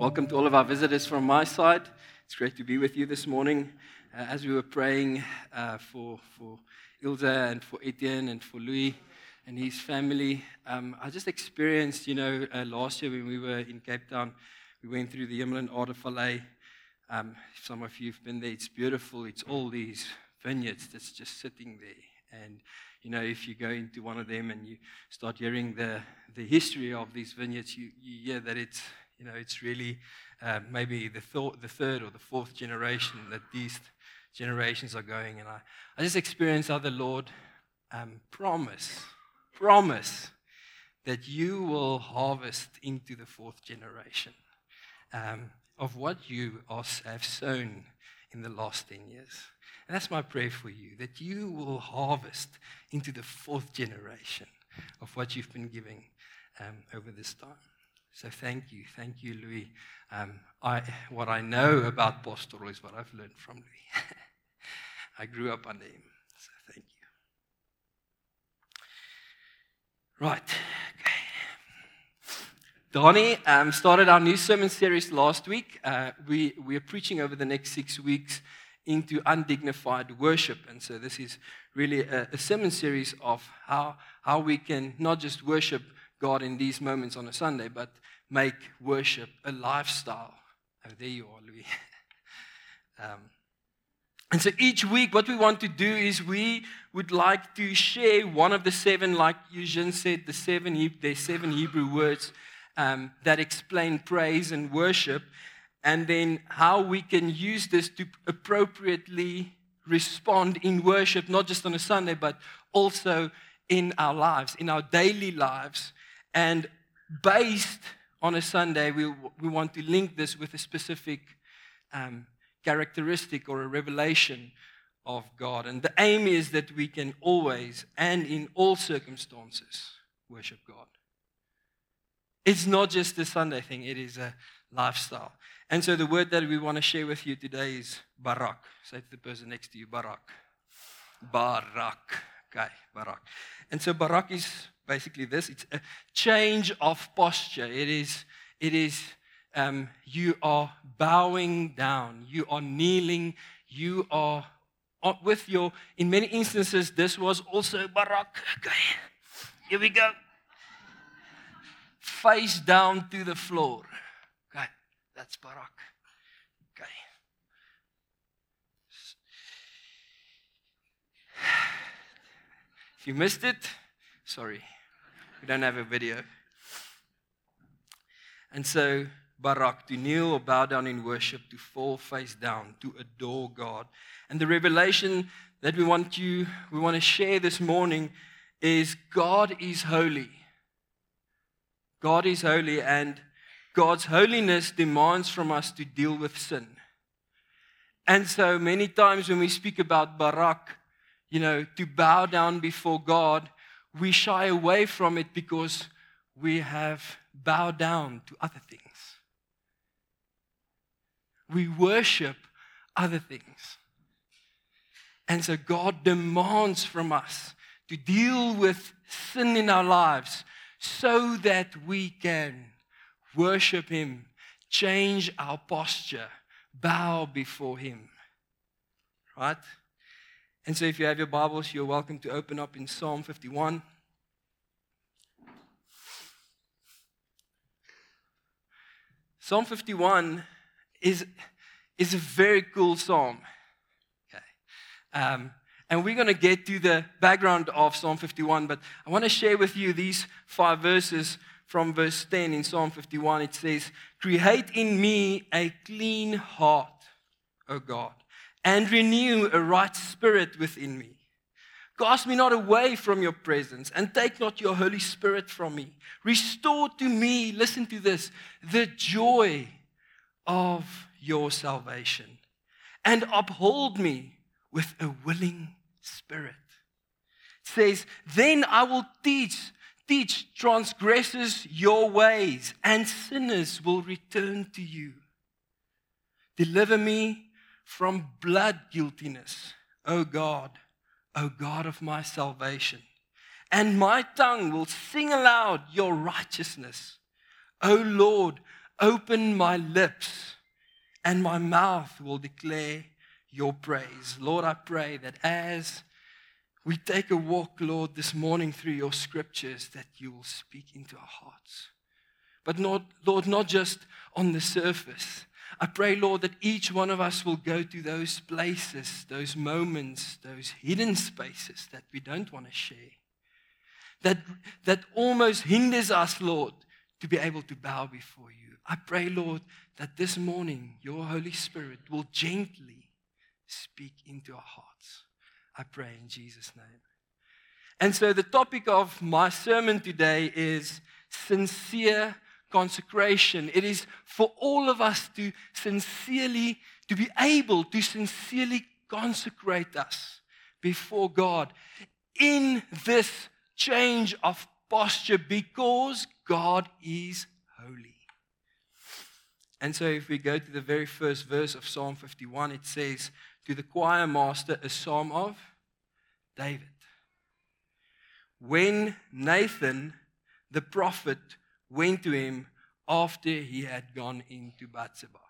Welcome to all of our visitors from my side. It's great to be with you this morning. Uh, as we were praying uh, for, for Ilza and for Etienne and for Louis and his family, um, I just experienced, you know, uh, last year when we were in Cape Town, we went through the Hemel-en-Aarde Vallei. Um, some of you have been there. It's beautiful. It's all these vineyards that's just sitting there. And, you know, if you go into one of them and you start hearing the, the history of these vineyards, you, you hear that it's you know, it's really uh, maybe the, th- the third or the fourth generation that these generations are going. And I, I just experience how the Lord um, promise, promise that you will harvest into the fourth generation um, of what you are, have sown in the last 10 years. And that's my prayer for you, that you will harvest into the fourth generation of what you've been giving um, over this time. So thank you. Thank you, Louis. Um, I, what I know about pastoral is what I've learned from Louis. I grew up under him. So thank you. Right. Okay. Donnie um, started our new sermon series last week. Uh, we, we are preaching over the next six weeks into undignified worship. And so this is really a, a sermon series of how, how we can not just worship God in these moments on a Sunday, but make worship a lifestyle. Oh, there you are, Louis. um, and so each week, what we want to do is we would like to share one of the seven, like Eugene said, the seven, there's seven Hebrew words um, that explain praise and worship, and then how we can use this to appropriately respond in worship, not just on a Sunday, but also in our lives, in our daily lives. And based on a Sunday, we, we want to link this with a specific um, characteristic or a revelation of God. And the aim is that we can always and in all circumstances worship God. It's not just a Sunday thing, it is a lifestyle. And so the word that we want to share with you today is barak. Say to the person next to you, barak. Barak. Okay, barak. And so barak is basically this it's a change of posture. It is, it is um, you are bowing down, you are kneeling, you are with your, in many instances, this was also barak. Okay, here we go. Face down to the floor. Okay, that's barak. Okay. If you missed it, sorry. We don't have a video. And so, Barak, to kneel or bow down in worship, to fall face down, to adore God. And the revelation that we want you, we want to share this morning is God is holy. God is holy, and God's holiness demands from us to deal with sin. And so many times when we speak about Barak, you know, to bow down before God, we shy away from it because we have bowed down to other things. We worship other things. And so God demands from us to deal with sin in our lives so that we can worship Him, change our posture, bow before Him. Right? And so, if you have your Bibles, you're welcome to open up in Psalm 51. Psalm 51 is, is a very cool psalm. Okay. Um, and we're going to get to the background of Psalm 51, but I want to share with you these five verses from verse 10 in Psalm 51. It says, Create in me a clean heart, O God and renew a right spirit within me. Cast me not away from your presence, and take not your Holy Spirit from me. Restore to me, listen to this, the joy of your salvation, and uphold me with a willing spirit. It says, Then I will teach, teach transgressors your ways, and sinners will return to you. Deliver me from blood guiltiness, O God, O God of my salvation. And my tongue will sing aloud your righteousness. O Lord, Open my lips, and my mouth will declare your praise. Lord, I pray that as we take a walk, Lord, this morning through your scriptures, that you will speak into our hearts. But not, Lord, not just on the surface. I pray, Lord, that each one of us will go to those places, those moments, those hidden spaces that we don't want to share. That, that almost hinders us, Lord, to be able to bow before you. I pray, Lord, that this morning your Holy Spirit will gently speak into our hearts. I pray in Jesus' name. And so the topic of my sermon today is sincere consecration. It is for all of us to sincerely, to be able to sincerely consecrate us before God in this change of posture because God is holy. And so, if we go to the very first verse of Psalm 51, it says, To the choir master, a psalm of David. When Nathan the prophet went to him after he had gone into Bathsheba.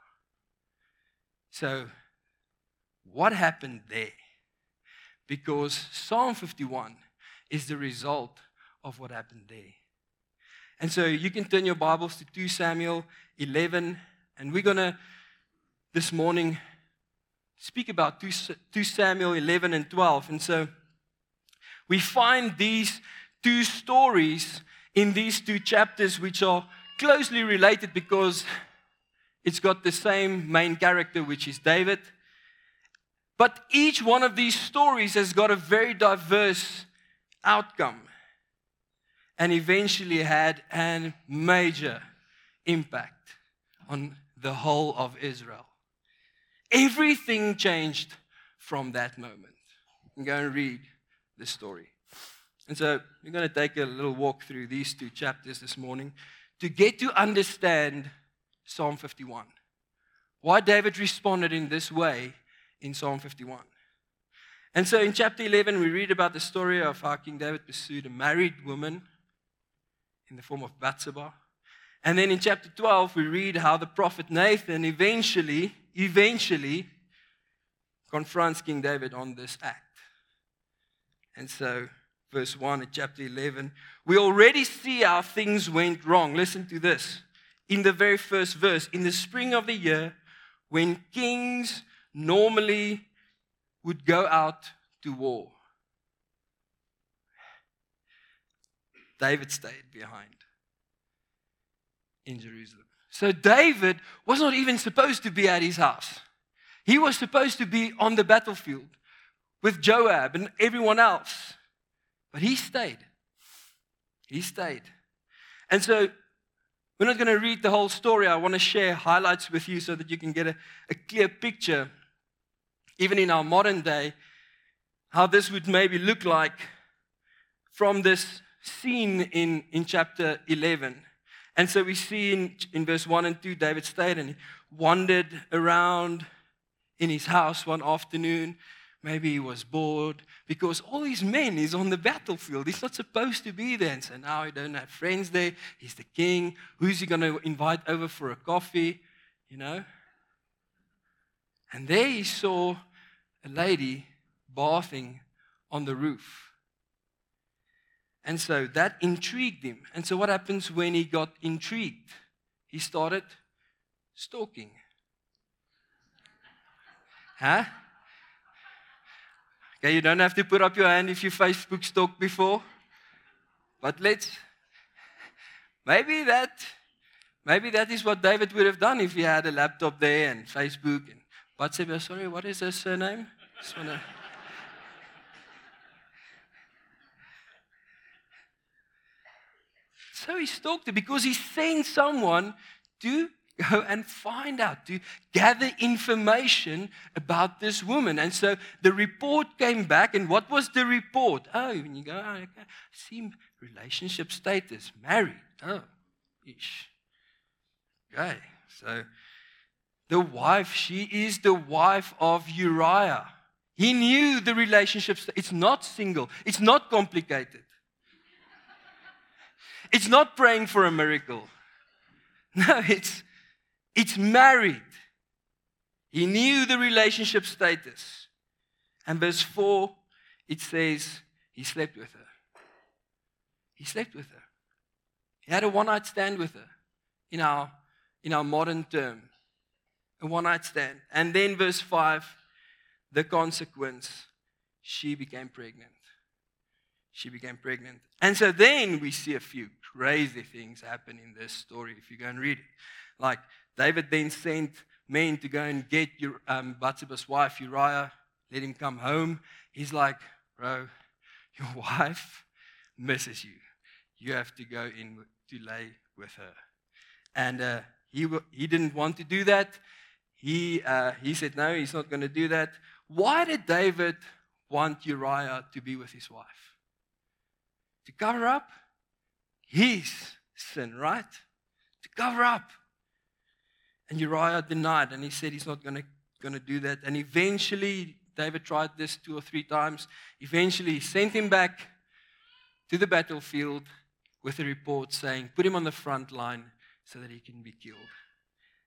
So, what happened there? Because Psalm 51 is the result of what happened there. And so you can turn your Bibles to 2 Samuel 11, and we're going to this morning speak about 2 Samuel 11 and 12. And so we find these two stories in these two chapters, which are closely related because it's got the same main character, which is David. But each one of these stories has got a very diverse outcome and eventually had a major impact on the whole of Israel. Everything changed from that moment. I'm going to read the story. And so we're going to take a little walk through these two chapters this morning to get to understand Psalm 51. Why David responded in this way in Psalm 51. And so in chapter 11, we read about the story of how King David pursued a married woman in the form of Bathsheba. And then in chapter 12, we read how the prophet Nathan eventually, eventually confronts King David on this act. And so verse 1 in chapter 11, we already see how things went wrong. Listen to this. In the very first verse, in the spring of the year, when kings normally would go out to war, David stayed behind in Jerusalem. So David was not even supposed to be at his house. He was supposed to be on the battlefield with Joab and everyone else. But he stayed. He stayed. And so we're not going to read the whole story. I want to share highlights with you so that you can get a, a clear picture, even in our modern day, how this would maybe look like from this scene in, in chapter 11. And so we see in, in verse 1 and 2, David stayed and he wandered around in his house one afternoon Maybe he was bored because all his men is on the battlefield. He's not supposed to be there. And so now he don't have friends there. He's the king. Who's he going to invite over for a coffee? You know? And there he saw a lady bathing on the roof. And so that intrigued him. And so what happens when he got intrigued? He started stalking. Huh? Okay, you don't have to put up your hand if you Facebook stalked before. But let's maybe that maybe that is what David would have done if he had a laptop there and Facebook and WhatsApp. Oh, sorry, what is his surname? Wanna... so he stalked her because he sent someone to go and find out, to gather information about this woman. And so the report came back, and what was the report? Oh, when you go, oh, okay, see relationship status, married. Oh, ish. Okay, so the wife, she is the wife of Uriah. He knew the relationship. It's not single. It's not complicated. It's not praying for a miracle. No, it's It's married. He knew the relationship status. And verse 4, it says he slept with her. He slept with her. He had a one night stand with her in our, in our modern term. A one night stand. And then, verse 5, the consequence she became pregnant. She became pregnant. And so then we see a few crazy things happen in this story if you go and read it. Like David then sent men to go and get your, um, Bathsheba's wife, Uriah, let him come home. He's like, Bro, your wife misses you. You have to go in to lay with her. And uh, he, he didn't want to do that. He, uh, he said, No, he's not going to do that. Why did David want Uriah to be with his wife? To cover up his sin, right? To cover up. And Uriah denied, and he said he's not going to do that. And eventually, David tried this two or three times. Eventually, he sent him back to the battlefield with a report saying, Put him on the front line so that he can be killed.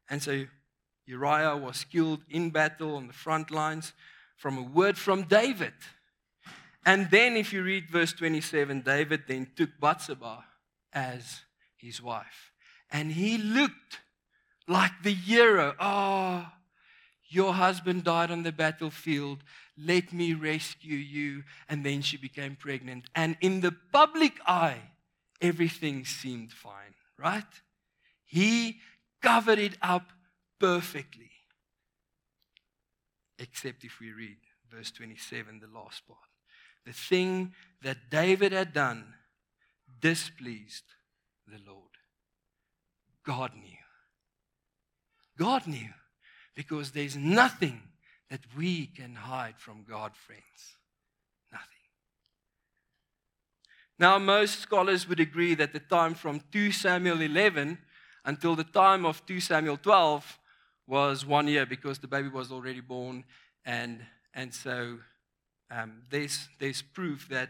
And so Uriah was killed in battle on the front lines from a word from David. And then, if you read verse 27, David then took Bathsheba as his wife. And he looked like the hero. Oh, your husband died on the battlefield. Let me rescue you. And then she became pregnant. And in the public eye, everything seemed fine, right? He covered it up perfectly. Except if we read verse 27, the last part. The thing that David had done displeased the Lord. God knew. God knew because there's nothing that we can hide from God, friends. Nothing. Now, most scholars would agree that the time from 2 Samuel 11 until the time of 2 Samuel 12 was one year because the baby was already born. And, and so um, there's, there's proof that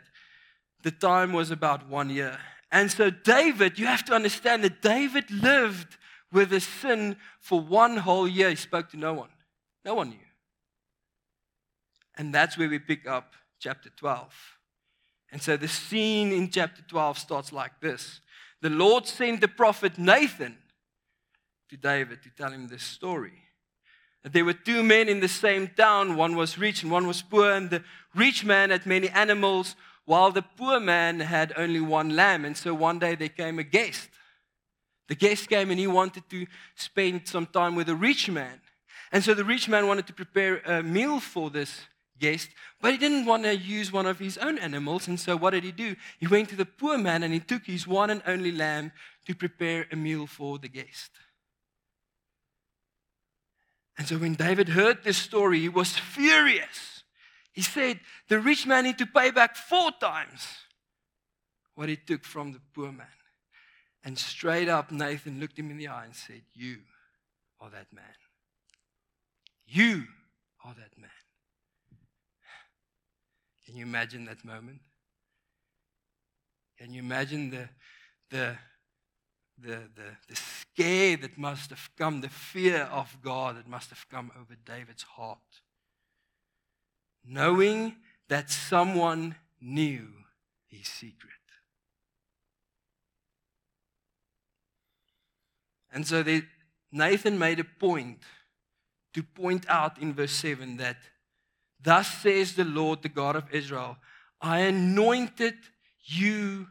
the time was about one year. And so, David, you have to understand that David lived with a sin for one whole year. He spoke to no one, no one knew. And that's where we pick up chapter 12. And so, the scene in chapter 12 starts like this The Lord sent the prophet Nathan to David to tell him this story. There were two men in the same town. One was rich and one was poor. And the rich man had many animals, while the poor man had only one lamb. And so one day there came a guest. The guest came and he wanted to spend some time with a rich man. And so the rich man wanted to prepare a meal for this guest, but he didn't want to use one of his own animals. And so what did he do? He went to the poor man and he took his one and only lamb to prepare a meal for the guest. And so when David heard this story, he was furious. He said, The rich man need to pay back four times what he took from the poor man. And straight up, Nathan looked him in the eye and said, You are that man. You are that man. Can you imagine that moment? Can you imagine the, the, the, the, the scare that must have come, the fear of God that must have come over David's heart. Knowing that someone knew his secret. And so they, Nathan made a point to point out in verse 7 that, Thus says the Lord, the God of Israel, I anointed you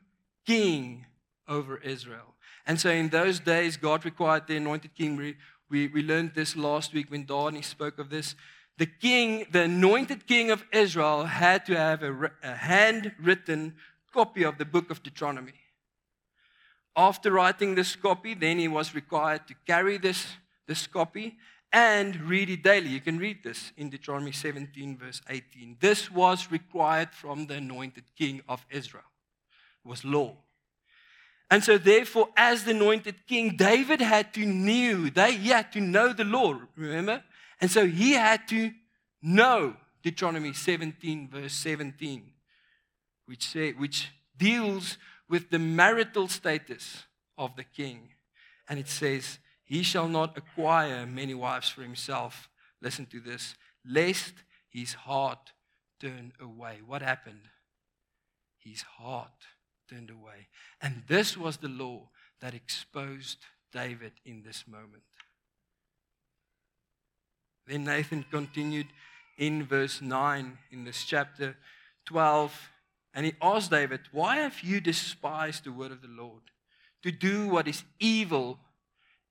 king over Israel. And so in those days, God required the anointed king. We, we, we learned this last week when Donnie spoke of this. The king, the anointed king of Israel, had to have a, a handwritten copy of the book of Deuteronomy. After writing this copy, then he was required to carry this, this copy and read it daily. You can read this in Deuteronomy 17, verse 18. This was required from the anointed king of Israel. It was law. And so, therefore, as the anointed king, David had to knew, they, he had to know the law, remember? And so he had to know Deuteronomy 17, verse 17, which, say, which deals with the marital status of the king. And it says, he shall not acquire many wives for himself. Listen to this, lest his heart turn away. What happened? His heart turned away. And this was the law that exposed David in this moment. Then Nathan continued in verse 9 in this chapter 12, and he asked David, Why have you despised the word of the Lord to do what is evil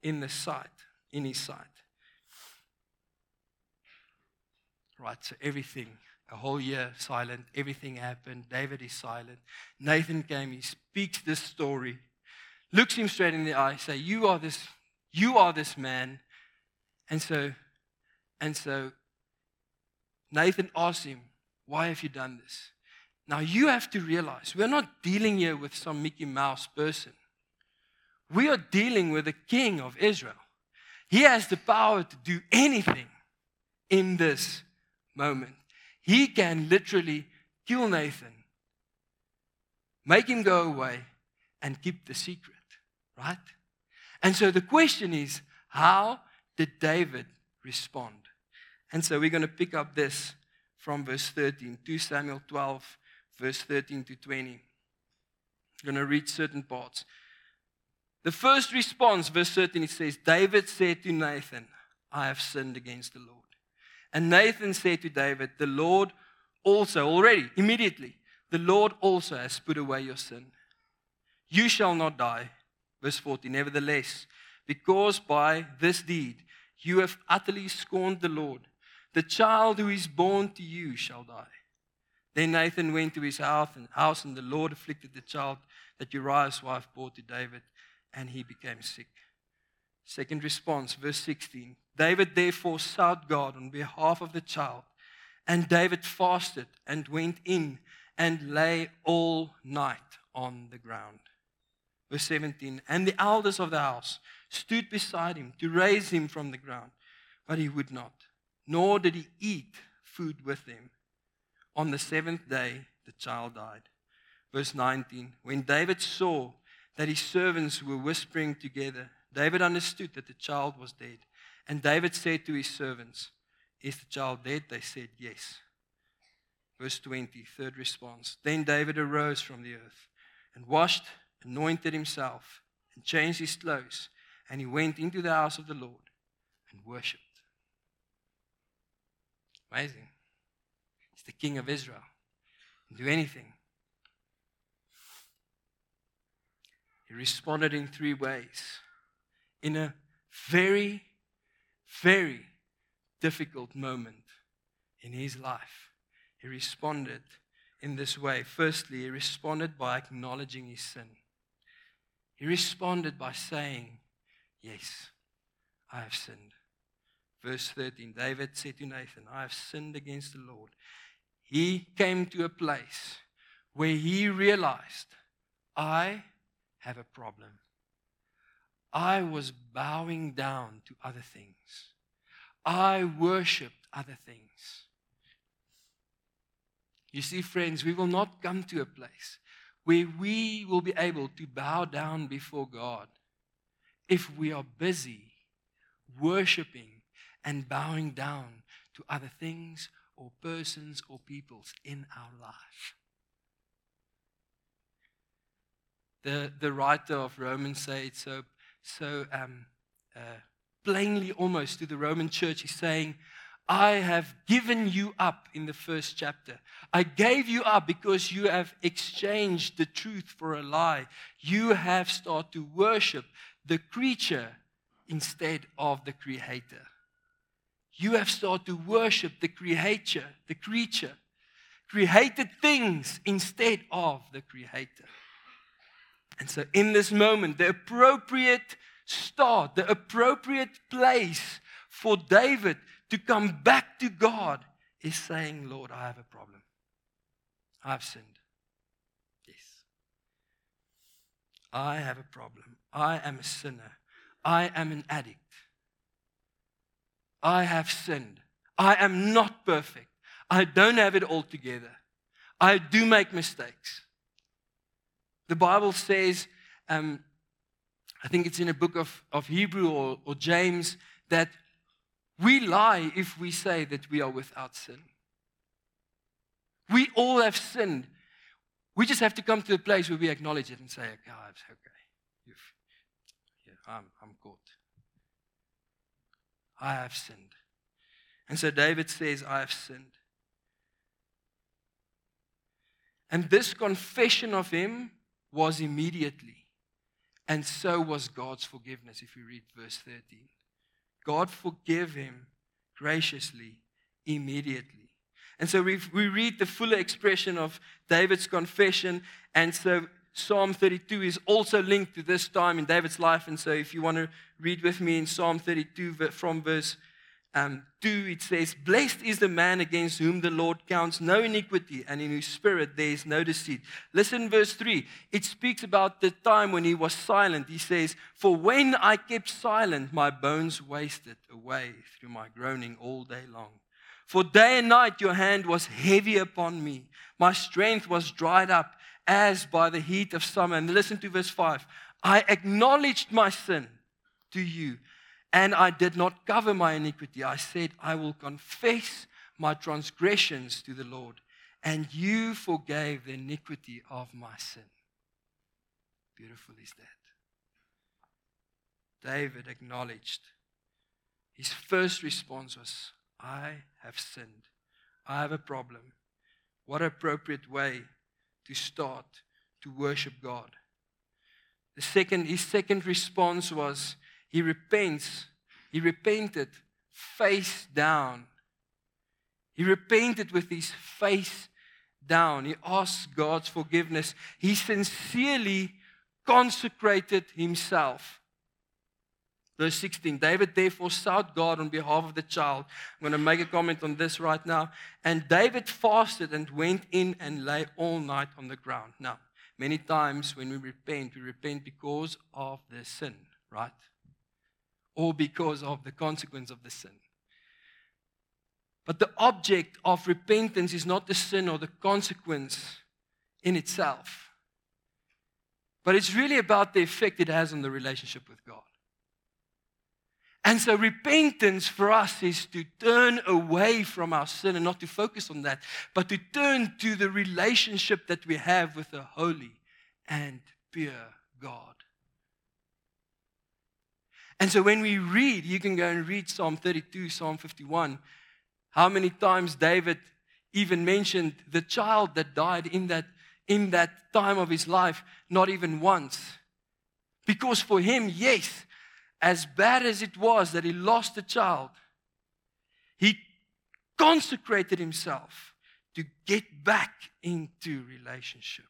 in the sight, in his sight? Right, so everything, a whole year silent, everything happened. David is silent. Nathan came, he speaks this story, looks him straight in the eye, say, You are this, you are this man. And so and so Nathan asks him, Why have you done this? Now you have to realize we're not dealing here with some Mickey Mouse person. We are dealing with the king of Israel. He has the power to do anything in this moment. He can literally kill Nathan, make him go away, and keep the secret, right? And so the question is how did David respond? And so we're going to pick up this from verse 13, 2 Samuel 12, verse 13 to 20. I'm going to read certain parts. The first response, verse 13, it says, David said to Nathan, I have sinned against the Lord. And Nathan said to David, The Lord also, already, immediately, the Lord also has put away your sin. You shall not die. Verse 14, nevertheless, because by this deed you have utterly scorned the Lord, the child who is born to you shall die. Then Nathan went to his house, and, the Lord afflicted the child that Uriah's wife bore to David, and he became sick. Second response, verse 16. David therefore sought God on behalf of the child, and David fasted and went in and lay all night on the ground. Verse 17. And the elders of the house stood beside him to raise him from the ground, but he would not nor did he eat food with them. On the seventh day, the child died. Verse 19 When David saw that his servants were whispering together, David understood that the child was dead. And David said to his servants, Is the child dead? They said, Yes. Verse 20, third response. Then David arose from the earth and washed, anointed himself, and changed his clothes, and he went into the house of the Lord and worshipped. Amazing. The king of Israel. do anything. He responded in three ways. In a very, very difficult moment in his life, he responded in this way. Firstly, he responded by acknowledging his sin. He responded by saying, Yes, I have sinned. Verse 13 David said to Nathan, I have sinned against the Lord. He came to a place where he realized, I have a problem. I was bowing down to other things. I worshiped other things. You see, friends, we will not come to a place where we will be able to bow down before God if we are busy worshiping and bowing down to other things or persons or peoples in our life. The, the writer of Romans says it so, so um, uh, plainly almost to the Roman church. He's saying, I have given you up in the first chapter. I gave you up because you have exchanged the truth for a lie. You have started to worship the creature instead of the creator. You have started to worship the creator, the creature, created things instead of the creator. And so, in this moment, the appropriate start, the appropriate place for David to come back to God is saying, Lord, I have a problem. I've sinned. Yes. I have a problem. I am a sinner. I am an addict. I have sinned. I am not perfect. I don't have it all together. I do make mistakes. The Bible says, um, I think it's in a book of, of Hebrew or, or James that we lie if we say that we are without sin. We all have sinned. We just have to come to a place where we acknowledge it and say, God, it's okay. Yeah, I'm, I'm caught. I have sinned. And so David says, I have sinned. And this confession of him was immediately. And so was God's forgiveness, if you read verse 13. God forgave him graciously, immediately. And so we we read the fuller expression of David's confession. And so Psalm 32 is also linked to this time in David's life. And so if you want to read with me in Psalm 32 from verse um, 2, it says, Blessed is the man against whom the Lord counts no iniquity, and in whose spirit there is no deceit. Listen, verse 3. It speaks about the time when he was silent. He says, For when I kept silent, my bones wasted away through my groaning all day long. For day and night your hand was heavy upon me. My strength was dried up as by the heat of summer. And listen to verse 5. I acknowledged my sin to you and I did not cover my iniquity. I said, I will confess my transgressions to the Lord, and you forgave the iniquity of my sin. Beautiful is that. David acknowledged. His first response was, I have sinned. I have a problem. What appropriate way to start to worship God? The second, his second response was, he repents. He repented face down. He repented with his face down. He asked God's forgiveness. He sincerely consecrated himself. Verse 16 David therefore sought God on behalf of the child. I'm going to make a comment on this right now. And David fasted and went in and lay all night on the ground. Now, many times when we repent, we repent because of the sin, right? or because of the consequence of the sin. But the object of repentance is not the sin or the consequence in itself, but it's really about the effect it has on the relationship with God. And so, repentance for us is to turn away from our sin and not to focus on that, but to turn to the relationship that we have with a holy and pure God. And so when we read, you can go and read Psalm 32, Psalm 51, how many times David even mentioned the child that died in that, in that time of his life, not even once. Because for him, yes, as bad as it was that he lost a child, he consecrated himself to get back into relationship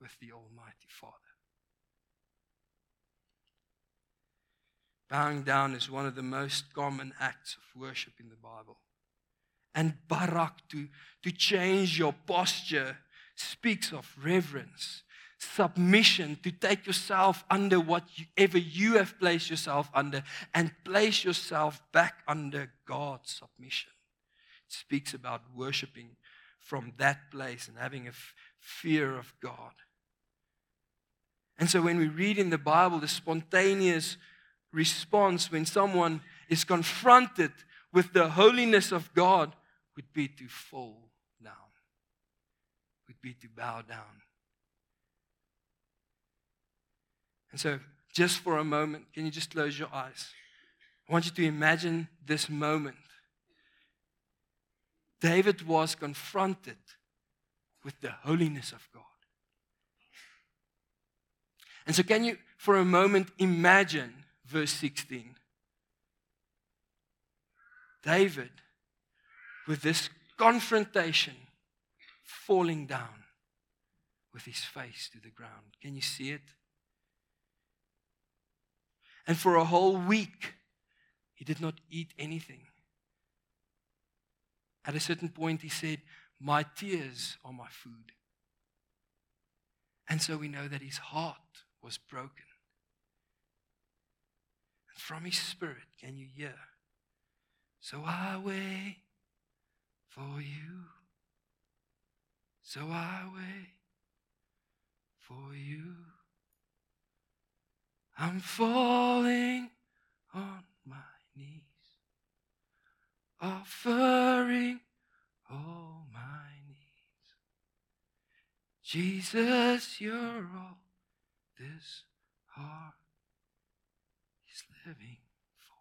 with the Almighty Father. Bowing down is one of the most common acts of worship in the Bible. And barak, to, to change your posture, speaks of reverence, submission, to take yourself under whatever you have placed yourself under and place yourself back under God's submission. It speaks about worshiping from that place and having a f- fear of God. And so when we read in the Bible the spontaneous response when someone is confronted with the holiness of God would be to fall down, would be to bow down. And so, just for a moment, can you just close your eyes? I want you to imagine this moment. David was confronted with the holiness of God. And so, can you, for a moment, imagine verse 16. David, with this confrontation, falling down with his face to the ground. Can you see it? And for a whole week, he did not eat anything. At a certain point, he said, My tears are my food. And so we know that his heart was broken. And From his spirit, can you hear? So I wait for you. So I wait for you. I'm falling on my knees, offering all my needs. Jesus, you're all this heart is living for.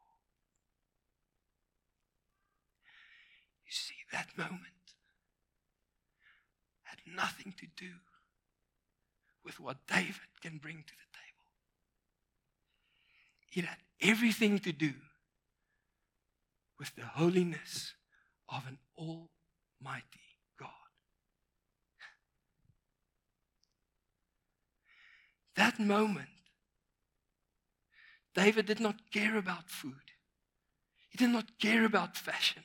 You see, that moment had nothing to do with what David can bring to the. It had everything to do with the holiness of an almighty God. That moment, David did not care about food. He did not care about fashion.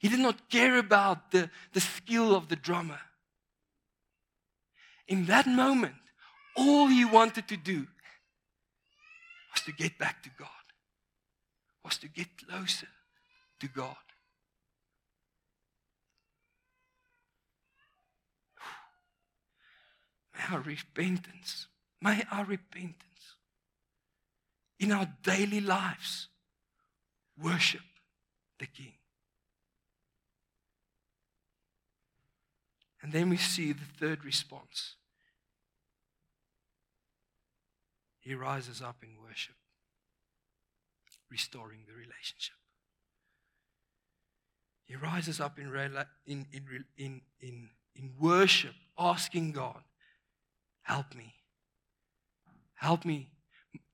He did not care about the, the skill of the drummer. In that moment, all he wanted to do was to get back to God, was to get closer to God. May our repentance, may our repentance in our daily lives worship the King. And then we see the third response. He rises up in worship, restoring the relationship. He rises up in, in, in, in, in, worship, asking God, Help me. Help me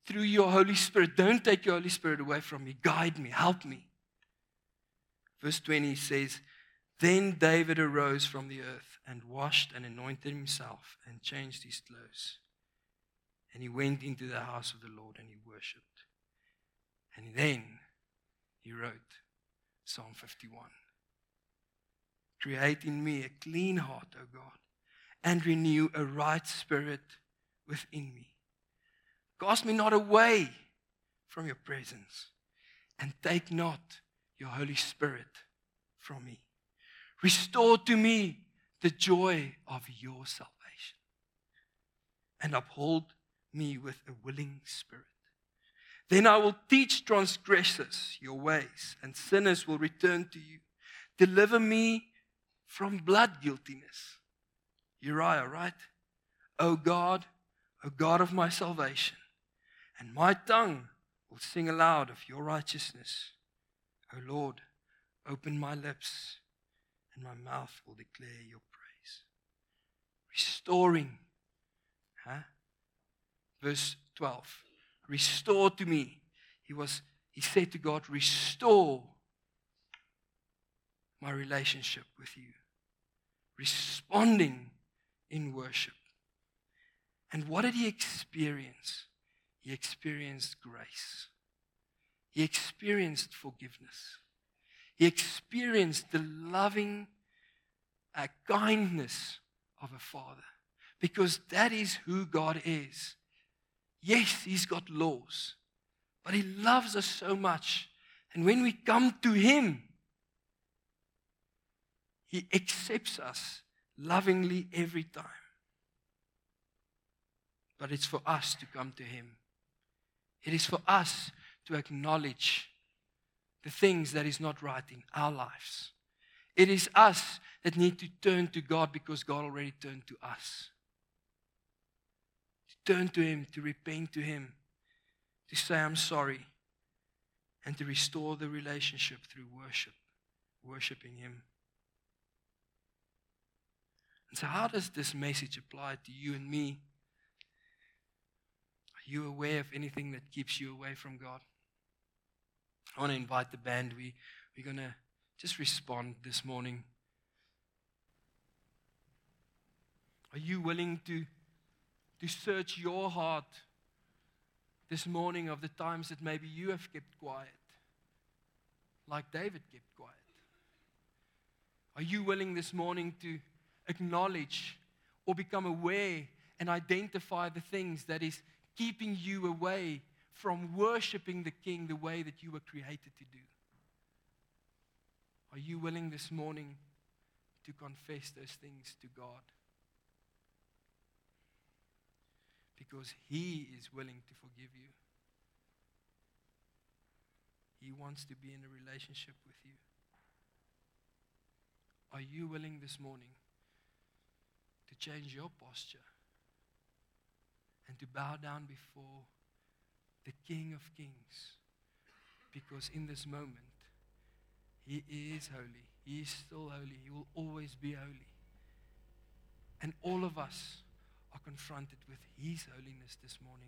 through your Holy Spirit. Don't take your Holy Spirit away from me. Guide me. Help me. Verse 20 says, Then David arose from the earth and washed and anointed himself and changed his clothes. And he went into the house of the Lord and he worshipped. And then he wrote Psalm 51 Create in me a clean heart, O God, and renew a right spirit within me. Cast me not away from your presence, and take not your Holy Spirit from me. Restore to me the joy of your salvation, and uphold me with a willing spirit. Then I will teach transgressors your ways, and sinners will return to you. Deliver me from blood guiltiness. Uriah, right? O God, O God of my salvation, and my tongue will sing aloud of your righteousness. O Lord, open my lips, and my mouth will declare your praise. Restoring. Huh? Verse 12. Restore to me. He was he said to God, Restore my relationship with you. Responding in worship. And what did he experience? He experienced grace. He experienced forgiveness. He experienced the loving uh, kindness of a father because that is who God is. Yes, He's got laws, but He loves us so much. And when we come to Him, He accepts us lovingly every time. But it's for us to come to Him. It is for us to acknowledge the things that is not right in our lives. It is us that need to turn to God because God already turned to us. Turn to Him, to repent to Him, to say, I'm sorry, and to restore the relationship through worship, worshiping Him. And so, how does this message apply to you and me? Are you aware of anything that keeps you away from God? I want to invite the band. We, we're going to just respond this morning. Are you willing to, to search your heart this morning of the times that maybe you have kept quiet, like David kept quiet? Are you willing this morning to acknowledge or become aware and identify the things that is keeping you away from worshiping the King the way that you were created to do? Are you willing this morning to confess those things to God? Because He is willing to forgive you. He wants to be in a relationship with you. Are you willing this morning to change your posture and to bow down before the King of Kings? Because in this moment, He is holy. He is still holy. He will always be holy. And all of us are confronted with His holiness this morning.